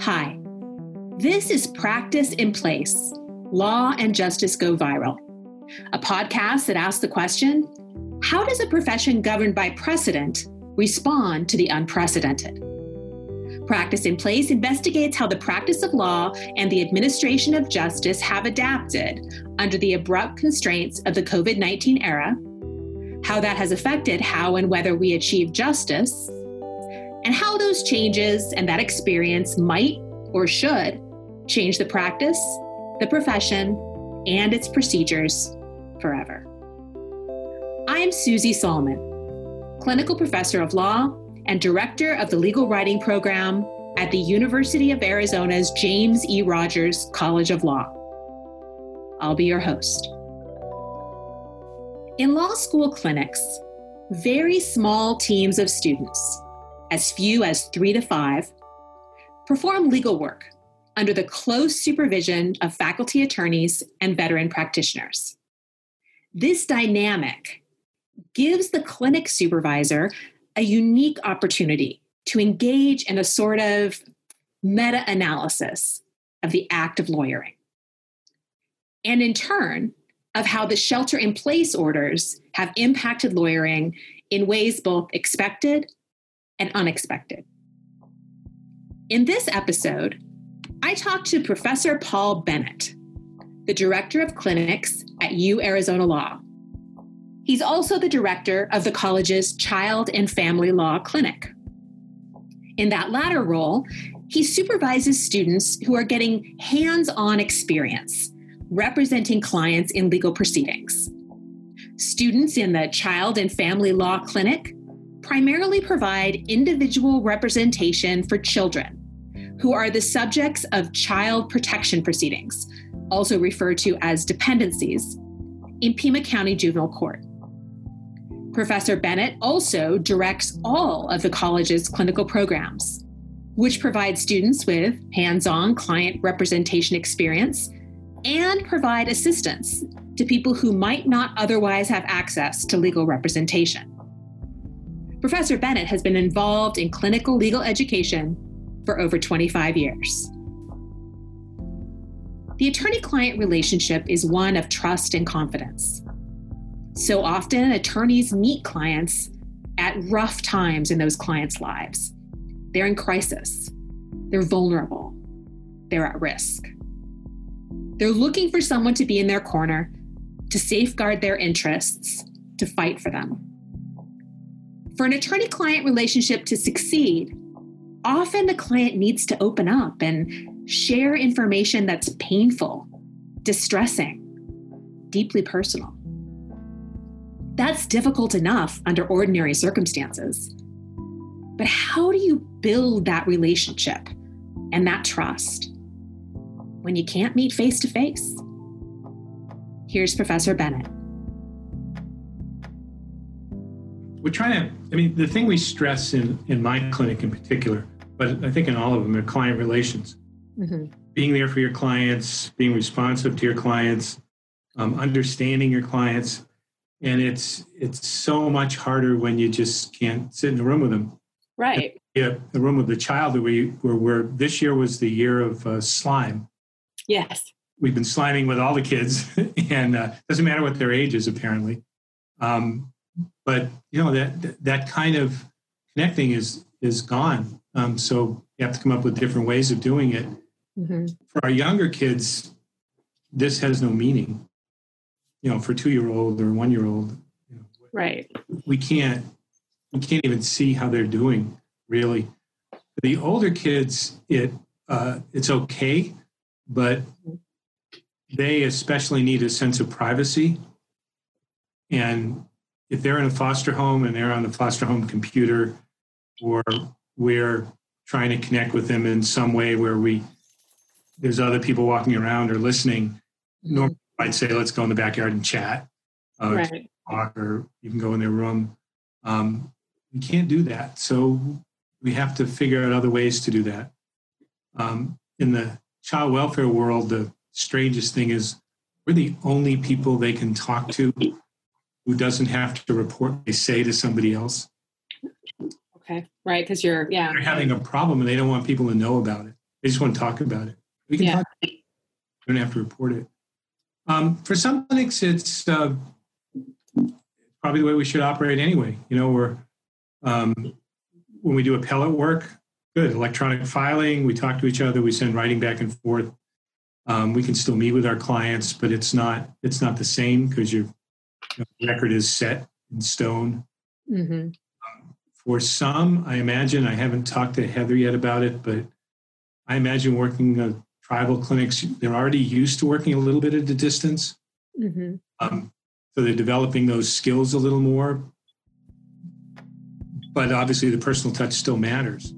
Hi, this is Practice in Place Law and Justice Go Viral, a podcast that asks the question How does a profession governed by precedent respond to the unprecedented? Practice in Place investigates how the practice of law and the administration of justice have adapted under the abrupt constraints of the COVID 19 era, how that has affected how and whether we achieve justice, and how those changes and that experience might or should change the practice, the profession, and its procedures forever. I am Susie Salmon, clinical professor of law and director of the legal writing program at the University of Arizona's James E. Rogers College of Law. I'll be your host. In law school clinics, very small teams of students, as few as three to five, perform legal work under the close supervision of faculty attorneys and veteran practitioners. This dynamic gives the clinic supervisor a unique opportunity to engage in a sort of meta analysis of the act of lawyering. And in turn, of how the shelter in place orders have impacted lawyering in ways both expected and unexpected. In this episode, I talked to Professor Paul Bennett, the director of clinics at U Arizona Law. He's also the director of the college's Child and Family Law Clinic. In that latter role, he supervises students who are getting hands on experience representing clients in legal proceedings. Students in the Child and Family Law Clinic primarily provide individual representation for children who are the subjects of child protection proceedings, also referred to as dependencies, in Pima County Juvenile Court. Professor Bennett also directs all of the college's clinical programs, which provide students with hands on client representation experience and provide assistance to people who might not otherwise have access to legal representation. Professor Bennett has been involved in clinical legal education for over 25 years. The attorney client relationship is one of trust and confidence. So often, attorneys meet clients at rough times in those clients' lives. They're in crisis, they're vulnerable, they're at risk. They're looking for someone to be in their corner, to safeguard their interests, to fight for them. For an attorney client relationship to succeed, often the client needs to open up and share information that's painful, distressing, deeply personal. That's difficult enough under ordinary circumstances. But how do you build that relationship and that trust when you can't meet face to face? Here's Professor Bennett. We're trying to i mean the thing we stress in in my clinic in particular but i think in all of them are client relations. Mm-hmm. being there for your clients being responsive to your clients um, understanding your clients. And it's it's so much harder when you just can't sit in the room with them. Right. Yeah the room with the child that we were where this year was the year of uh, slime. Yes. We've been sliming with all the kids and uh, doesn't matter what their age is apparently. Um, but you know that that kind of connecting is is gone. Um, so you have to come up with different ways of doing it. Mm-hmm. For our younger kids, this has no meaning. You know, for two year old or one year old, you know, right? We can't we can't even see how they're doing really. For the older kids, it uh, it's okay, but they especially need a sense of privacy and if they're in a foster home and they're on the foster home computer, or we're trying to connect with them in some way where we there's other people walking around or listening, normally I'd say let's go in the backyard and chat, uh, right. talk, or you can go in their room. Um, we can't do that, so we have to figure out other ways to do that. Um, in the child welfare world, the strangest thing is we're the only people they can talk to who doesn't have to report they say to somebody else. Okay, right, because you're yeah. They're having a problem and they don't want people to know about it. They just want to talk about it. We can Yeah. talk. We don't have to report it. Um, for some clinics, it's uh, probably the way we should operate anyway. You know, we're um, when we do appellate work, good electronic filing. We talk to each other. We send writing back and forth. Um, we can still meet with our clients, but it's not it's not the same because your record is set in stone. hmm For some, I imagine I haven't talked to Heather yet about it, but I imagine working uh, tribal clinics. They're already used to working a little bit at a distance. hmm Um, so they're developing those skills a little more. But obviously, the personal touch still matters.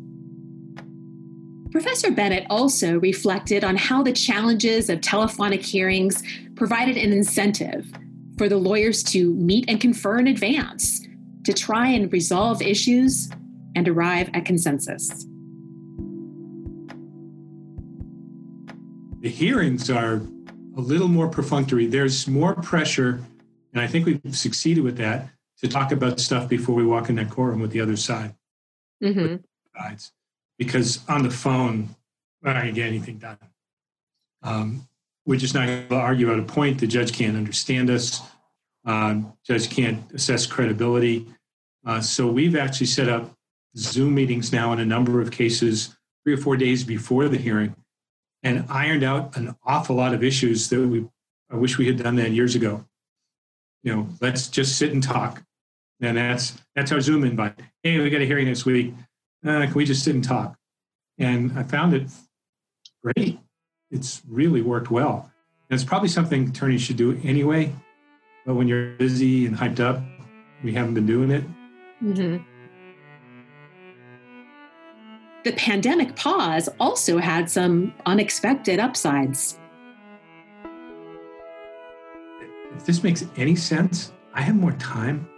Professor Bennett also reflected on how the challenges of telephonic hearings provided an incentive for the lawyers to meet and confer in advance to try and resolve issues and arrive at consensus. The hearings are a little more perfunctory. There's more pressure, and I think we've succeeded with that to talk about stuff before we walk in that courtroom with the other side. hmm because on the phone, we're not going to get anything done. Um, we're just not going to argue out a point. The judge can't understand us. Um, judge can't assess credibility. Uh, so we've actually set up Zoom meetings now in a number of cases, three or four days before the hearing, and ironed out an awful lot of issues that we. I wish we had done that years ago. You know, let's just sit and talk, and that's that's our Zoom invite. Hey, we got a hearing this week uh, can we just sit and talk? And I found it great. It's really worked well. And it's probably something attorneys should do anyway. But when you're busy and hyped up, we haven't been doing it. hmm The pandemic pause also had some unexpected upsides. If this makes any sense, I have more time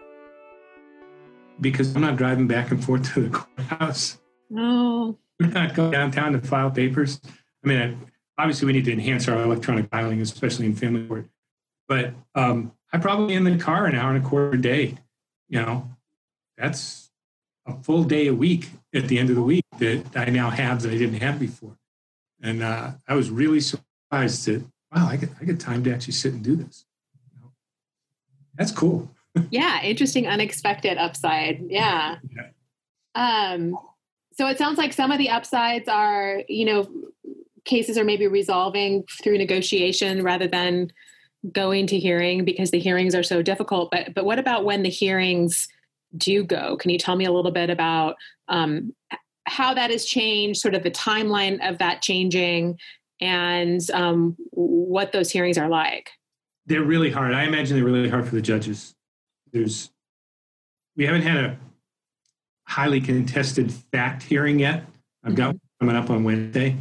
because I'm not driving back and forth to the courthouse. No. We're not going downtown to file papers. I mean, obviously, we need to enhance our electronic filing, especially in family court. But um, I'm probably in the car an hour and a quarter a day. You know, that's a full day a week at the end of the week that I now have that I didn't have before. And uh, I was really surprised that wow, I get I get time to actually sit and do this. You know, that's cool. yeah interesting unexpected upside yeah Yeah. um so it sounds like some of the upsides are you know cases are maybe resolving through negotiation rather than going to hearing because the hearings are so difficult but but what about when the hearings do go can you tell me a little bit about um, how that has changed sort of the timeline of that changing and um, what those hearings are like They're really hard. I imagine they're really hard for the judges. There's, we haven't had a highly contested fact hearing yet. I've got one coming up on Wednesday,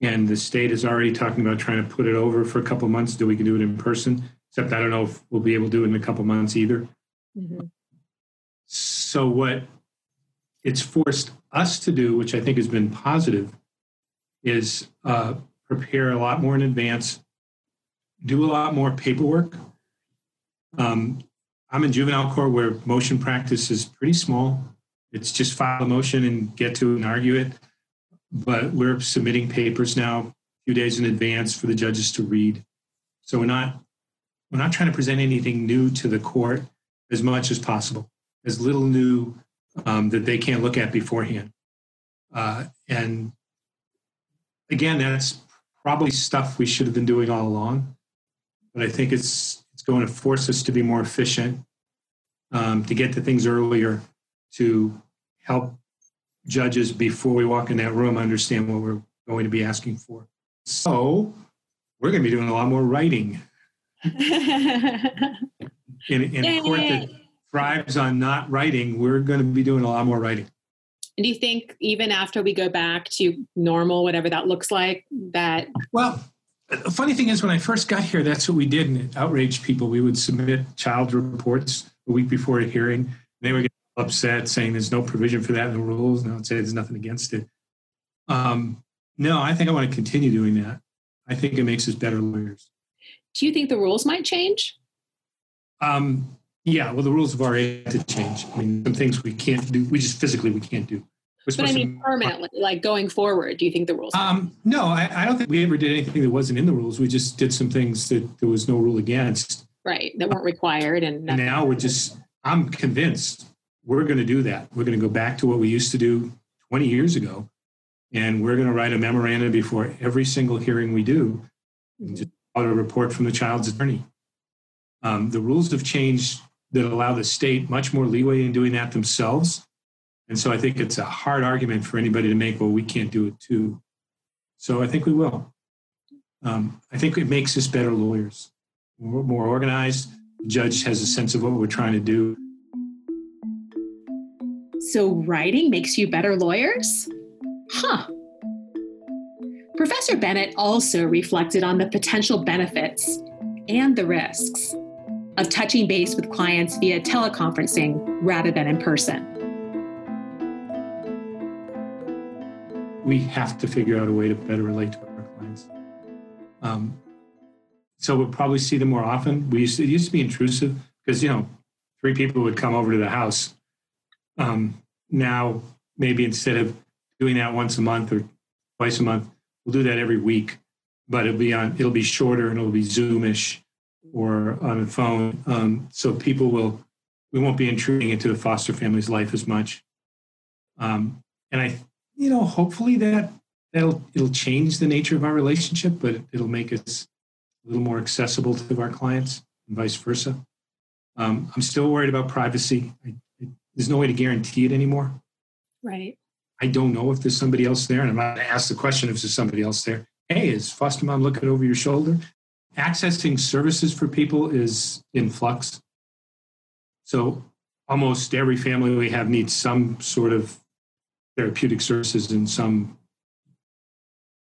and the state is already talking about trying to put it over for a couple months. Do we can do it in person? Except I don't know if we'll be able to do it in a couple months either. Mhm. So what it's forced us to do, which I think has been positive, is uh, prepare a lot more in advance, do a lot more paperwork. Um, I'm in juvenile court where motion practice is pretty small. It's just file a motion and get to it and argue it. But we're submitting papers now a few days in advance for the judges to read. So we're not we're not trying to present anything new to the court as much as possible, as little new um, that they can't look at beforehand. Uh, and again, that's probably stuff we should have been doing all along. But I think it's it's going to force us to be more efficient, um, to get to things earlier, to help judges before we walk in that room understand what we're going to be asking for. So we're going to be doing a lot more writing in, in a court that thrives on not writing. We're going to be doing a lot more writing. And do you think even after we go back to normal, whatever that looks like, that Well, the funny thing is, when I first got here, that's what we did, and it outraged people. We would submit child reports a week before a hearing. They would upset, saying there's no provision for that in the rules, and I would say there's nothing against it. Um, no, I think I want to continue doing that. I think it makes us better lawyers. do you think the rules might change? Um, yeah, well, the rules have already had to change. I mean, some things we can't do, we just physically we can't do. but I mean, permanently, like going forward, do you think the rules? Um, no, I, I, don't think we ever did anything that wasn't in the rules. We just did some things that there was no rule against. Right, that weren't required, and, and now we're just. I'm convinced we're going to do that. We're going to go back to what we used to do 20 years ago, and we're going to write a memorandum before every single hearing we do, just a report from the child's attorney. Um, the rules have changed that allow the state much more leeway in doing that themselves and so I think it's a hard argument for anybody to make, well, we can't do it too. So I think we will. Um, I think it makes us better lawyers, more, more organized. The judge has a sense of what we're trying to do. So writing makes you better lawyers? Huh. Professor Bennett also reflected on the potential benefits and the risks of touching base with clients via teleconferencing rather than in person. we have to figure out a way to better relate to our clients. Um, so we'll probably see them more often. We used to, it used to be intrusive because you know three people would come over to the house. Um, now maybe instead of doing that once a month or twice a month, we'll do that every week. But it'll be on it'll be shorter and it'll be Zoomish or on the phone. Um, so people will we won't be intruding into the foster family's life as much. Um, and I you know, hopefully that that'll it'll change the nature of our relationship, but it'll make us a little more accessible to our clients and vice versa. Um, I'm still worried about privacy. I, there's no way to guarantee it anymore. Right. I don't know if there's somebody else there, and I'm not going to ask the question if there's somebody else there. Hey, is foster mom looking over your shoulder? Accessing services for people is in flux. So almost every family we have needs some sort of therapeutic services in some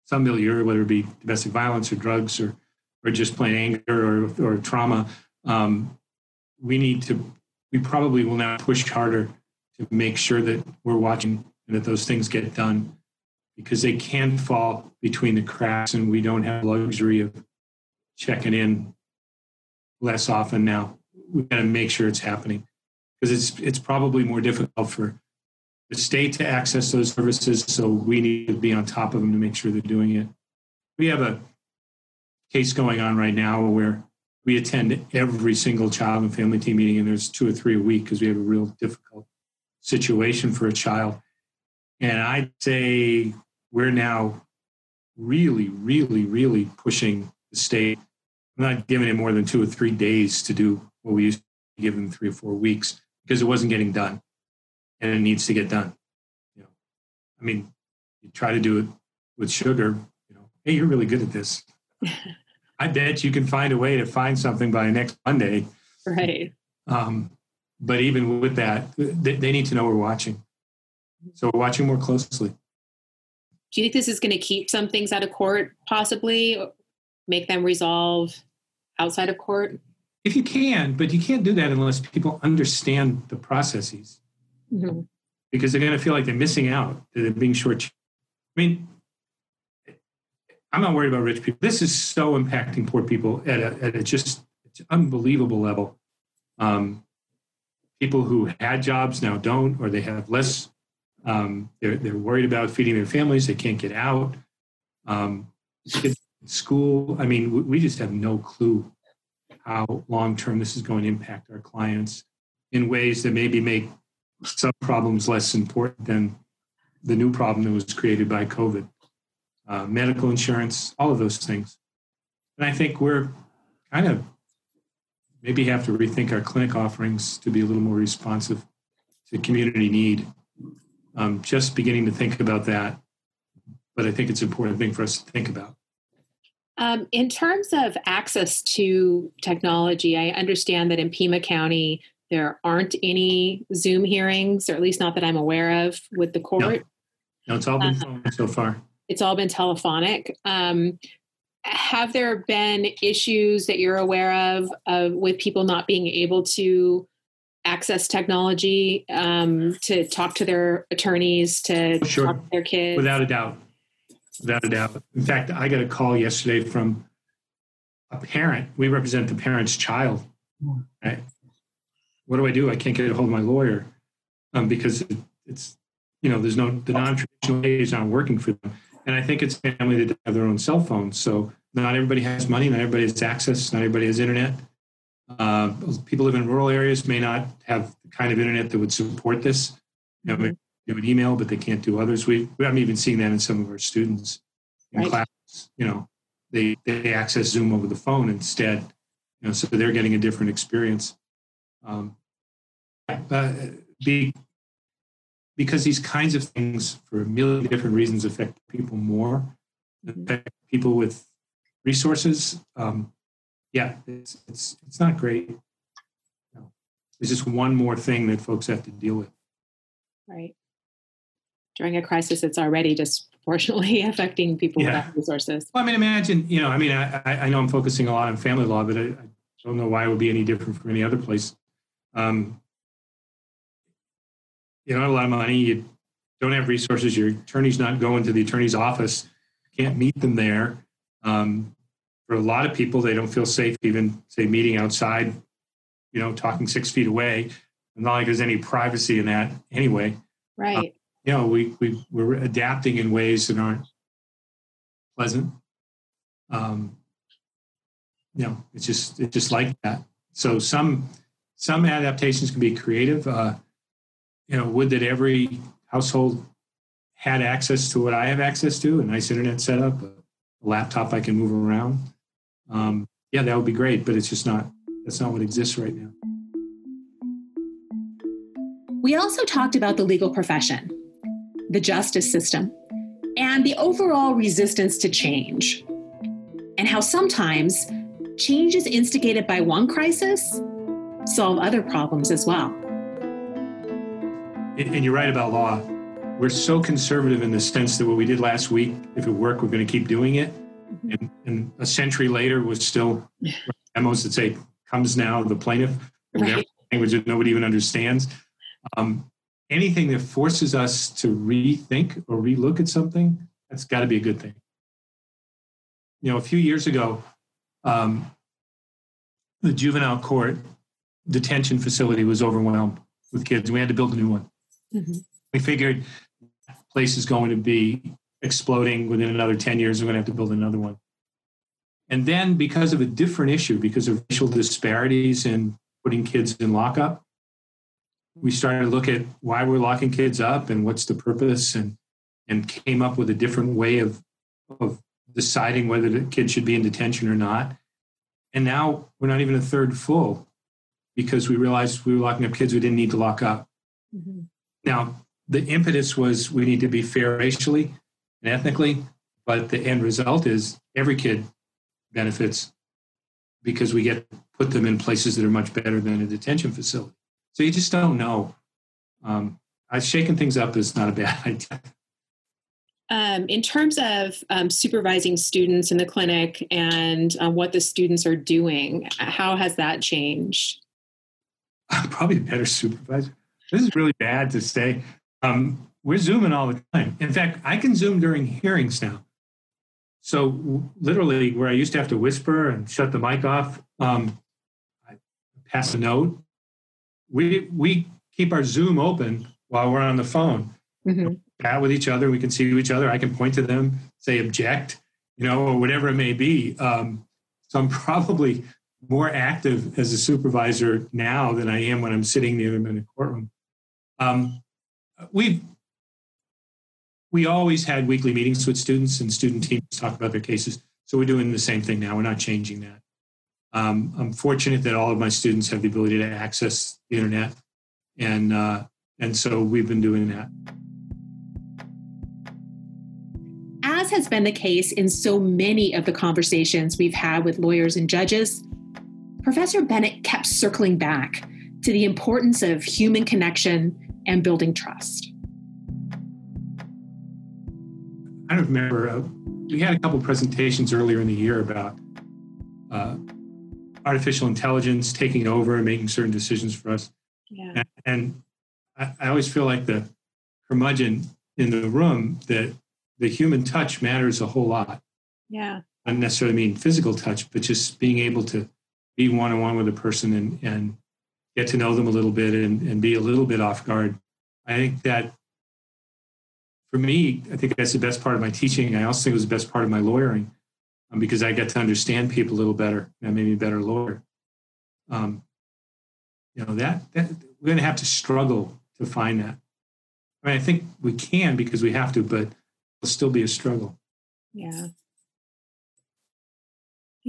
some milieu, whether it be domestic violence or drugs or or just plain anger or or trauma. Um, we need to. We probably will now push harder to make sure that we're watching and that those things get done because they can fall between the cracks and we don't have luxury of checking in less often now. We've got to make sure it's happening because it's it's probably more difficult for the state to access those services. So we need to be on top of them to make sure they're doing it. We have a case going on right now where we attend every single child and family team meeting, and there's two or three a week because we have a real difficult situation for a child. And I'd say we're now really, really, really pushing the state. I'm not giving it more than two or three days to do what we used to give them three or four weeks because it wasn't getting done and it needs to get done. You know, I mean, you try to do it with sugar. You know, hey, you're really good at this. I bet you can find a way to find something by next Monday. Right. Um, but even with that, they, they need to know we're watching. So we're watching more closely. Do you think this is going to keep some things out of court, possibly make them resolve outside of court? If you can, but you can't do that unless people understand the processes mm-hmm. because they're going to feel like they're missing out. They're being short. I mean, I'm not worried about rich people. This is so impacting poor people at a, at a just unbelievable level. Um, people who had jobs now don't, or they have less. Um, they're, they're worried about feeding their families. They can't get out. Um, school. I mean, we just have no clue how long term this is going to impact our clients in ways that maybe make some problems less important than the new problem that was created by COVID. Uh, medical insurance, all of those things. And I think we're kind of maybe have to rethink our clinic offerings to be a little more responsive to community need. Um, just beginning to think about that, but I think it's an important thing for us to think about. Um, in terms of access to technology, I understand that in Pima County, there aren't any Zoom hearings, or at least not that I'm aware of, with the court. No, no it's all been uh, so far. It's all been telephonic. Um, have there been issues that you're aware of, of with people not being able to access technology um, to talk to their attorneys, to sure. talk to their kids? Without a doubt. Without a doubt. In fact, I got a call yesterday from a parent. We represent the parent's child. Right? what do I do? I can't get a hold of my lawyer um, because it's you know, there's no the non-traditional ways aren't working for them. And I think it's family that have their own cell phones. So not everybody has money, not everybody has access, not everybody has internet. Uh, people live in rural areas may not have the kind of internet that would support this. You know, they would email, but they can't do others. We, I'm even seeing that in some of our students in right. class. You know, they they access Zoom over the phone instead. You know, so they're getting a different experience. Um, uh, be, because these kinds of things, for a million different reasons, affect people more, mm-hmm. affect people with resources. Um, yeah, it's it's it's not great. No. It's just one more thing that folks have to deal with. Right. During a crisis, it's already disproportionately affecting people yeah. without resources. Well, I mean, imagine, you know, I mean, I, I know I'm focusing a lot on family law, but I, I don't know why it would be any different from any other place. Um, you don't have a lot of money, you don't have resources, your attorney's not going to the attorney's office, can't meet them there. Um, for a lot of people, they don't feel safe even, say, meeting outside, you know, talking six feet away. Not like there's any privacy in that anyway. Right. Uh, you know, we, we, we're adapting in ways that aren't pleasant. Um, you know, it's just, it's just like that. So some, some adaptations can be creative. Uh, you know, would that every household had access to what I have access to, a nice internet setup, a laptop I can move around. Um, yeah, that would be great, but it's just not, that's not what exists right now. We also talked about the legal profession, the justice system, and the overall resistance to change, and how sometimes changes instigated by one crisis solve other problems as well. And you're right about law. We're so conservative in the sense that what we did last week, if it worked, we're going to keep doing it. Mm-hmm. And, and, a century later, was still memos that say comes now the plaintiff, right. language that nobody even understands. Um, anything that forces us to rethink or relook at something, that's got to be a good thing. You know, a few years ago, um, the juvenile court detention facility was overwhelmed with kids. We had to build a new one. Mm-hmm. We figured place is going to be exploding within another 10 years. We're going to have to build another one. And then, because of a different issue, because of racial disparities in putting kids in lockup, we started to look at why we're locking kids up and what's the purpose, and and came up with a different way of of deciding whether the kid should be in detention or not. And now we're not even a third full because we realized we were locking up kids we didn't need to lock up. Mm-hmm. Now, the impetus was we need to be fair racially and ethnically, but the end result is every kid benefits because we get put them in places that are much better than a detention facility. So you just don't know. Um, I shaking things up is not a bad idea. Um, in terms of um, supervising students in the clinic and uh, what the students are doing, how has that changed? I'm probably a better supervisor. This is really bad to say. Um, we're Zooming all the time. In fact, I can Zoom during hearings now. So literally, where I used to have to whisper and shut the mic off, um, I pass a note. We we keep our Zoom open while we're on the phone. Mm-hmm. Chat with each other. We can see each other. I can point to them, say object, you know, or whatever it may be. Um, so I'm probably more active as a supervisor now than I am when I'm sitting near them in a courtroom. Um, we've we always had weekly meetings with students and student teams talk about their cases. So we're doing the same thing now. We're not changing that. Um, I'm fortunate that all of my students have the ability to access the internet, and uh, and so we've been doing that. As has been the case in so many of the conversations we've had with lawyers and judges, Professor Bennett kept circling back to the importance of human connection and building trust. I don't remember. Uh, we had a couple presentations earlier in the year about uh, artificial intelligence taking over and making certain decisions for us. Yeah. And, and I, I, always feel like the curmudgeon in the room that the human touch matters a whole lot. Yeah. I don't necessarily mean physical touch, but just being able to be one on one with a person and, and get to know them a little bit and, and be a little bit off guard. I think that for me, I think that's the best part of my teaching. I also think it was the best part of my lawyering um, because I got to understand people a little better. That made me a better lawyer. Um, you know that, that we're going to have to struggle to find that. I mean, I think we can because we have to, but it'll still be a struggle. Yeah.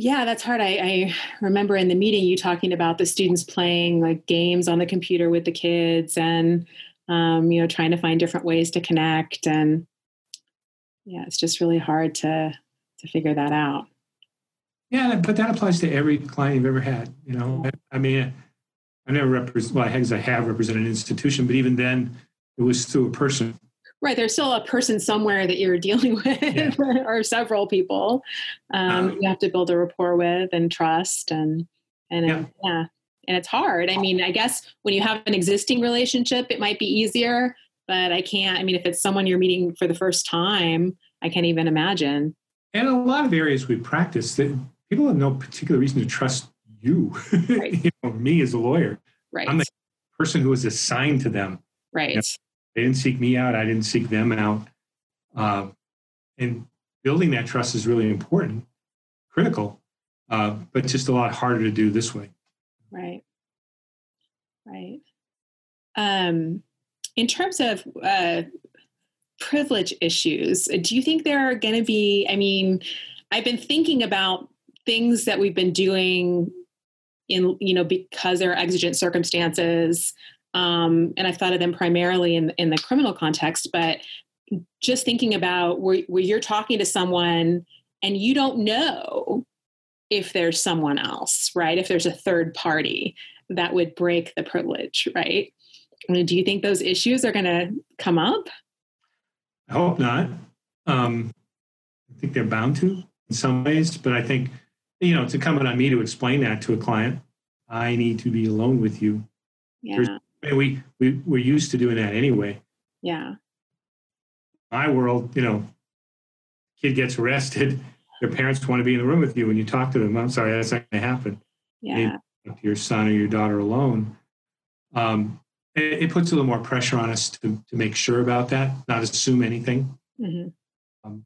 Yeah, that's hard. I, I, remember in the meeting you talking about the students playing like games on the computer with the kids and um, you know trying to find different ways to connect and yeah, it's just really hard to to figure that out. Yeah, but that applies to every client you've ever had. You know, I, I mean, I never represent. Well, I have represented an institution, but even then, it was through a person. Right, there's still a person somewhere that you're dealing with, yeah. or several people um, um, you have to build a rapport with and trust, and and yeah. yeah, and it's hard. I mean, I guess when you have an existing relationship, it might be easier, but I can't. I mean, if it's someone you're meeting for the first time, I can't even imagine. And a lot of areas we practice that people have no particular reason to trust you, right. you know, me as a lawyer. Right. I'm the person who is assigned to them. Right. You know, they didn't seek me out. I didn't seek them out. Uh, and building that trust is really important, critical, uh, but just a lot harder to do this way. Right. Right. Um, in terms of uh, privilege issues, do you think there are going to be? I mean, I've been thinking about things that we've been doing in you know because there are exigent circumstances um, and i've thought of them primarily in, in the criminal context but just thinking about where, where you're talking to someone and you don't know if there's someone else right if there's a third party that would break the privilege right I mean, do you think those issues are going to come up i hope not um, i think they're bound to in some ways but i think you know, it's incumbent on me to explain that to a client. I need to be alone with you. Yeah. I mean, we, we, we're used to doing that anyway. Yeah. My world, you know, kid gets arrested, their parents want to be in the room with you when you talk to them. I'm sorry, that's not going to happen. Yeah. to your son or your daughter alone. Um, it, it, puts a little more pressure on us to, to make sure about that, not assume anything. Mm-hmm. Um,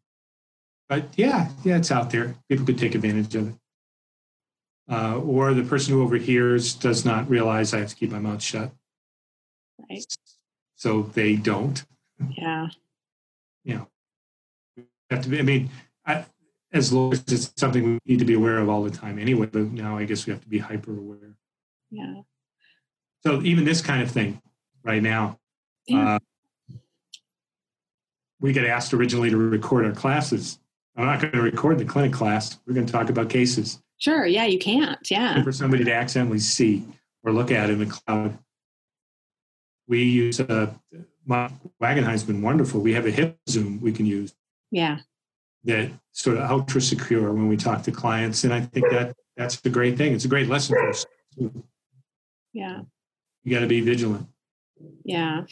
but yeah, yeah, it's out there. People could take advantage of it uh, or the person who overhears does not realize I have to keep my mouth shut. Right. So they don't. Yeah. You know, have to be, I mean, I, as lawyers, it's something we need to be aware of all the time anyway, but now I guess we have to be hyper aware. Yeah. So even this kind of thing right now, yeah. uh, we get asked originally to record our classes. I'm not going to record the clinic class. We're going to talk about cases. Sure. Yeah, you can't. Yeah. For somebody to accidentally see or look at in the cloud. We use uh, Wagenheim's been wonderful. We have a hip zoom we can use. Yeah. That sort of ultra secure when we talk to clients, and I think that that's a great thing. It's a great lesson for us. Yeah. You got to be vigilant. Yeah.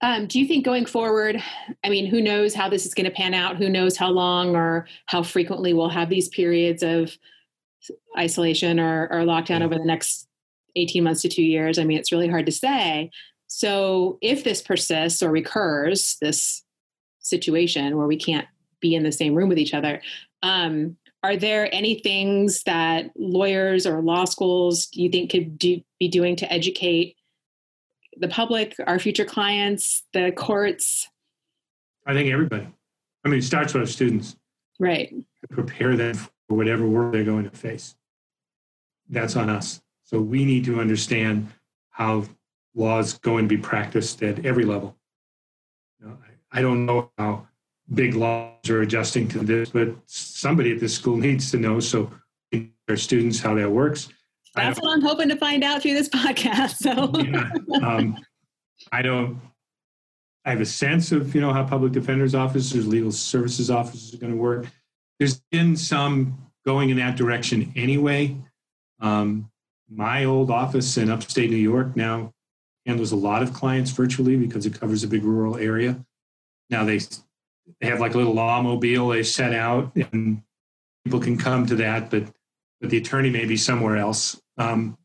Um, do you think going forward, I mean, who knows how this is going to pan out? Who knows how long or how frequently we'll have these periods of isolation or, or lockdown over the next 18 months to two years. I mean, it's really hard to say. So, if this persists or recurs, this situation where we can't be in the same room with each other, um, are there any things that lawyers or law schools do you think could do, be doing to educate the public, our future clients, the courts? I think everybody. I mean, it starts with our students. Right. prepare them for whatever world they're going to face. That's on us. So we need to understand how law is going to be practiced at every level. You know, I, I don't know how big laws are adjusting to this, but somebody at this school needs to know so their students how that works. That's what I'm hoping to find out through this podcast. So yeah, um, I don't. I have a sense of you know how public defenders officers, legal services officers are going to work there's been some going in that direction anyway. Um, my old office in upstate New York now handles a lot of clients virtually because it covers a big rural area. Now they they have like a little lawmobile they set out and people can come to that, but but the attorney may be somewhere else. Um,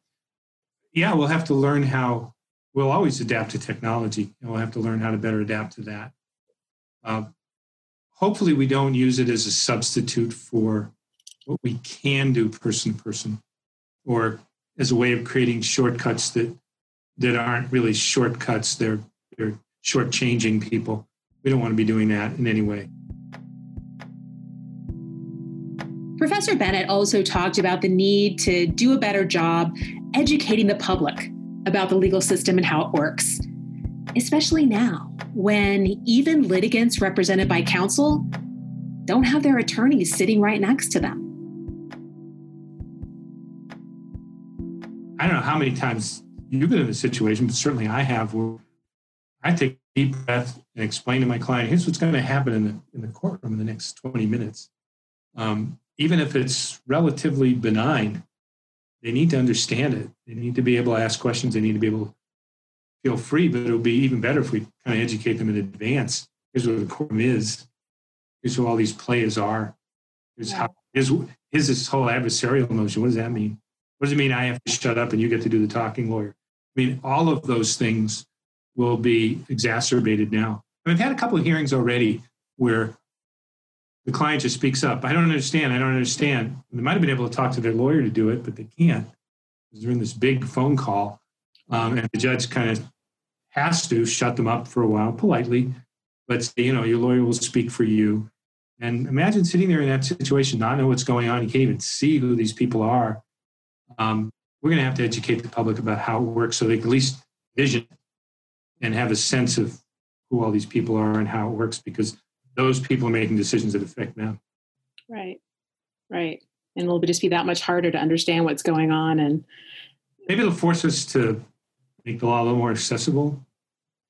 yeah, we'll have to learn how. We'll always adapt to technology, and we'll have to learn how to better adapt to that. Uh, hopefully, we don't use it as a substitute for what we can do person to person or as a way of creating shortcuts that that aren't really shortcuts. They're they're shortchanging people. We don't want to be doing that in any way. Professor Bennett also talked about the need to do a better job educating the public about the legal system and how it works, especially now when even litigants represented by counsel don't have their attorneys sitting right next to them. I don't know how many times you've been in a situation, but certainly I have, where I take a deep breath and explain to my client, here's what's going to happen in the, in the courtroom in the next 20 minutes. Um, even if it's relatively benign, they need to understand it. They need to be able to ask questions. They need to be able to feel free, but it'll be even better if we kind of educate them in advance. Here's what the courtroom is. Here's who all these players are. Here's how is is this whole adversarial motion. What does that mean? What does it mean I have to shut up and you get to do the talking lawyer? I mean, all of those things will be exacerbated now. I mean, I've had a couple of hearings already where the client just speaks up. I don't understand. I don't understand. They might have been able to talk to their lawyer to do it, but they can't. They're in this big phone call, um, and the judge kind of has to shut them up for a while politely, but say, you know, your lawyer will speak for you. And imagine sitting there in that situation, not know what's going on. You can't even see who these people are. Um, we're going to have to educate the public about how it works so they can at least vision and have a sense of who all these people are and how it works because those people are making decisions that affect them. Right, right. And it'll just be that much harder to understand what's going on. And maybe it'll force us to make the law a little more accessible,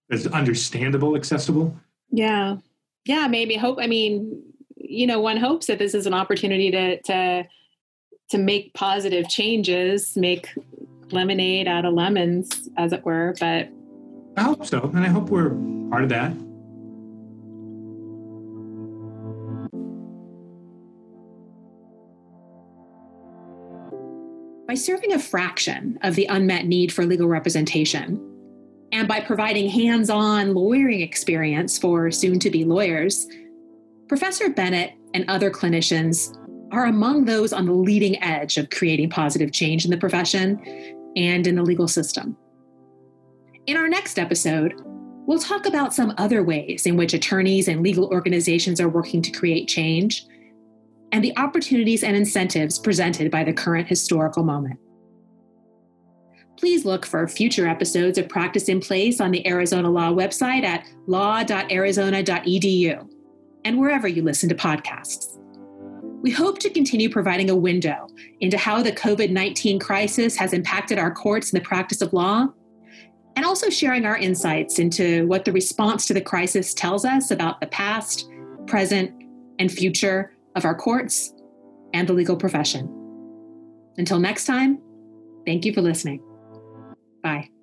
as understandable, accessible. Yeah, yeah. Maybe hope. I mean, you know, one hopes that this is an opportunity to to to make positive changes, make lemonade out of lemons, as it were. But I hope so, and I hope we're part of that. By serving a fraction of the unmet need for legal representation, and by providing hands on lawyering experience for soon to be lawyers, Professor Bennett and other clinicians are among those on the leading edge of creating positive change in the profession and in the legal system. In our next episode, we'll talk about some other ways in which attorneys and legal organizations are working to create change and the opportunities and incentives presented by the current historical moment. Please look for future episodes of Practice in Place on the Arizona Law website at law.arizona.edu and wherever you listen to podcasts. We hope to continue providing a window into how the COVID 19 crisis has impacted our courts and the practice of law, and also sharing our insights into what the response to the crisis tells us about the past, present, and future of our courts and the legal profession. Until next time, thank you for listening. Bye.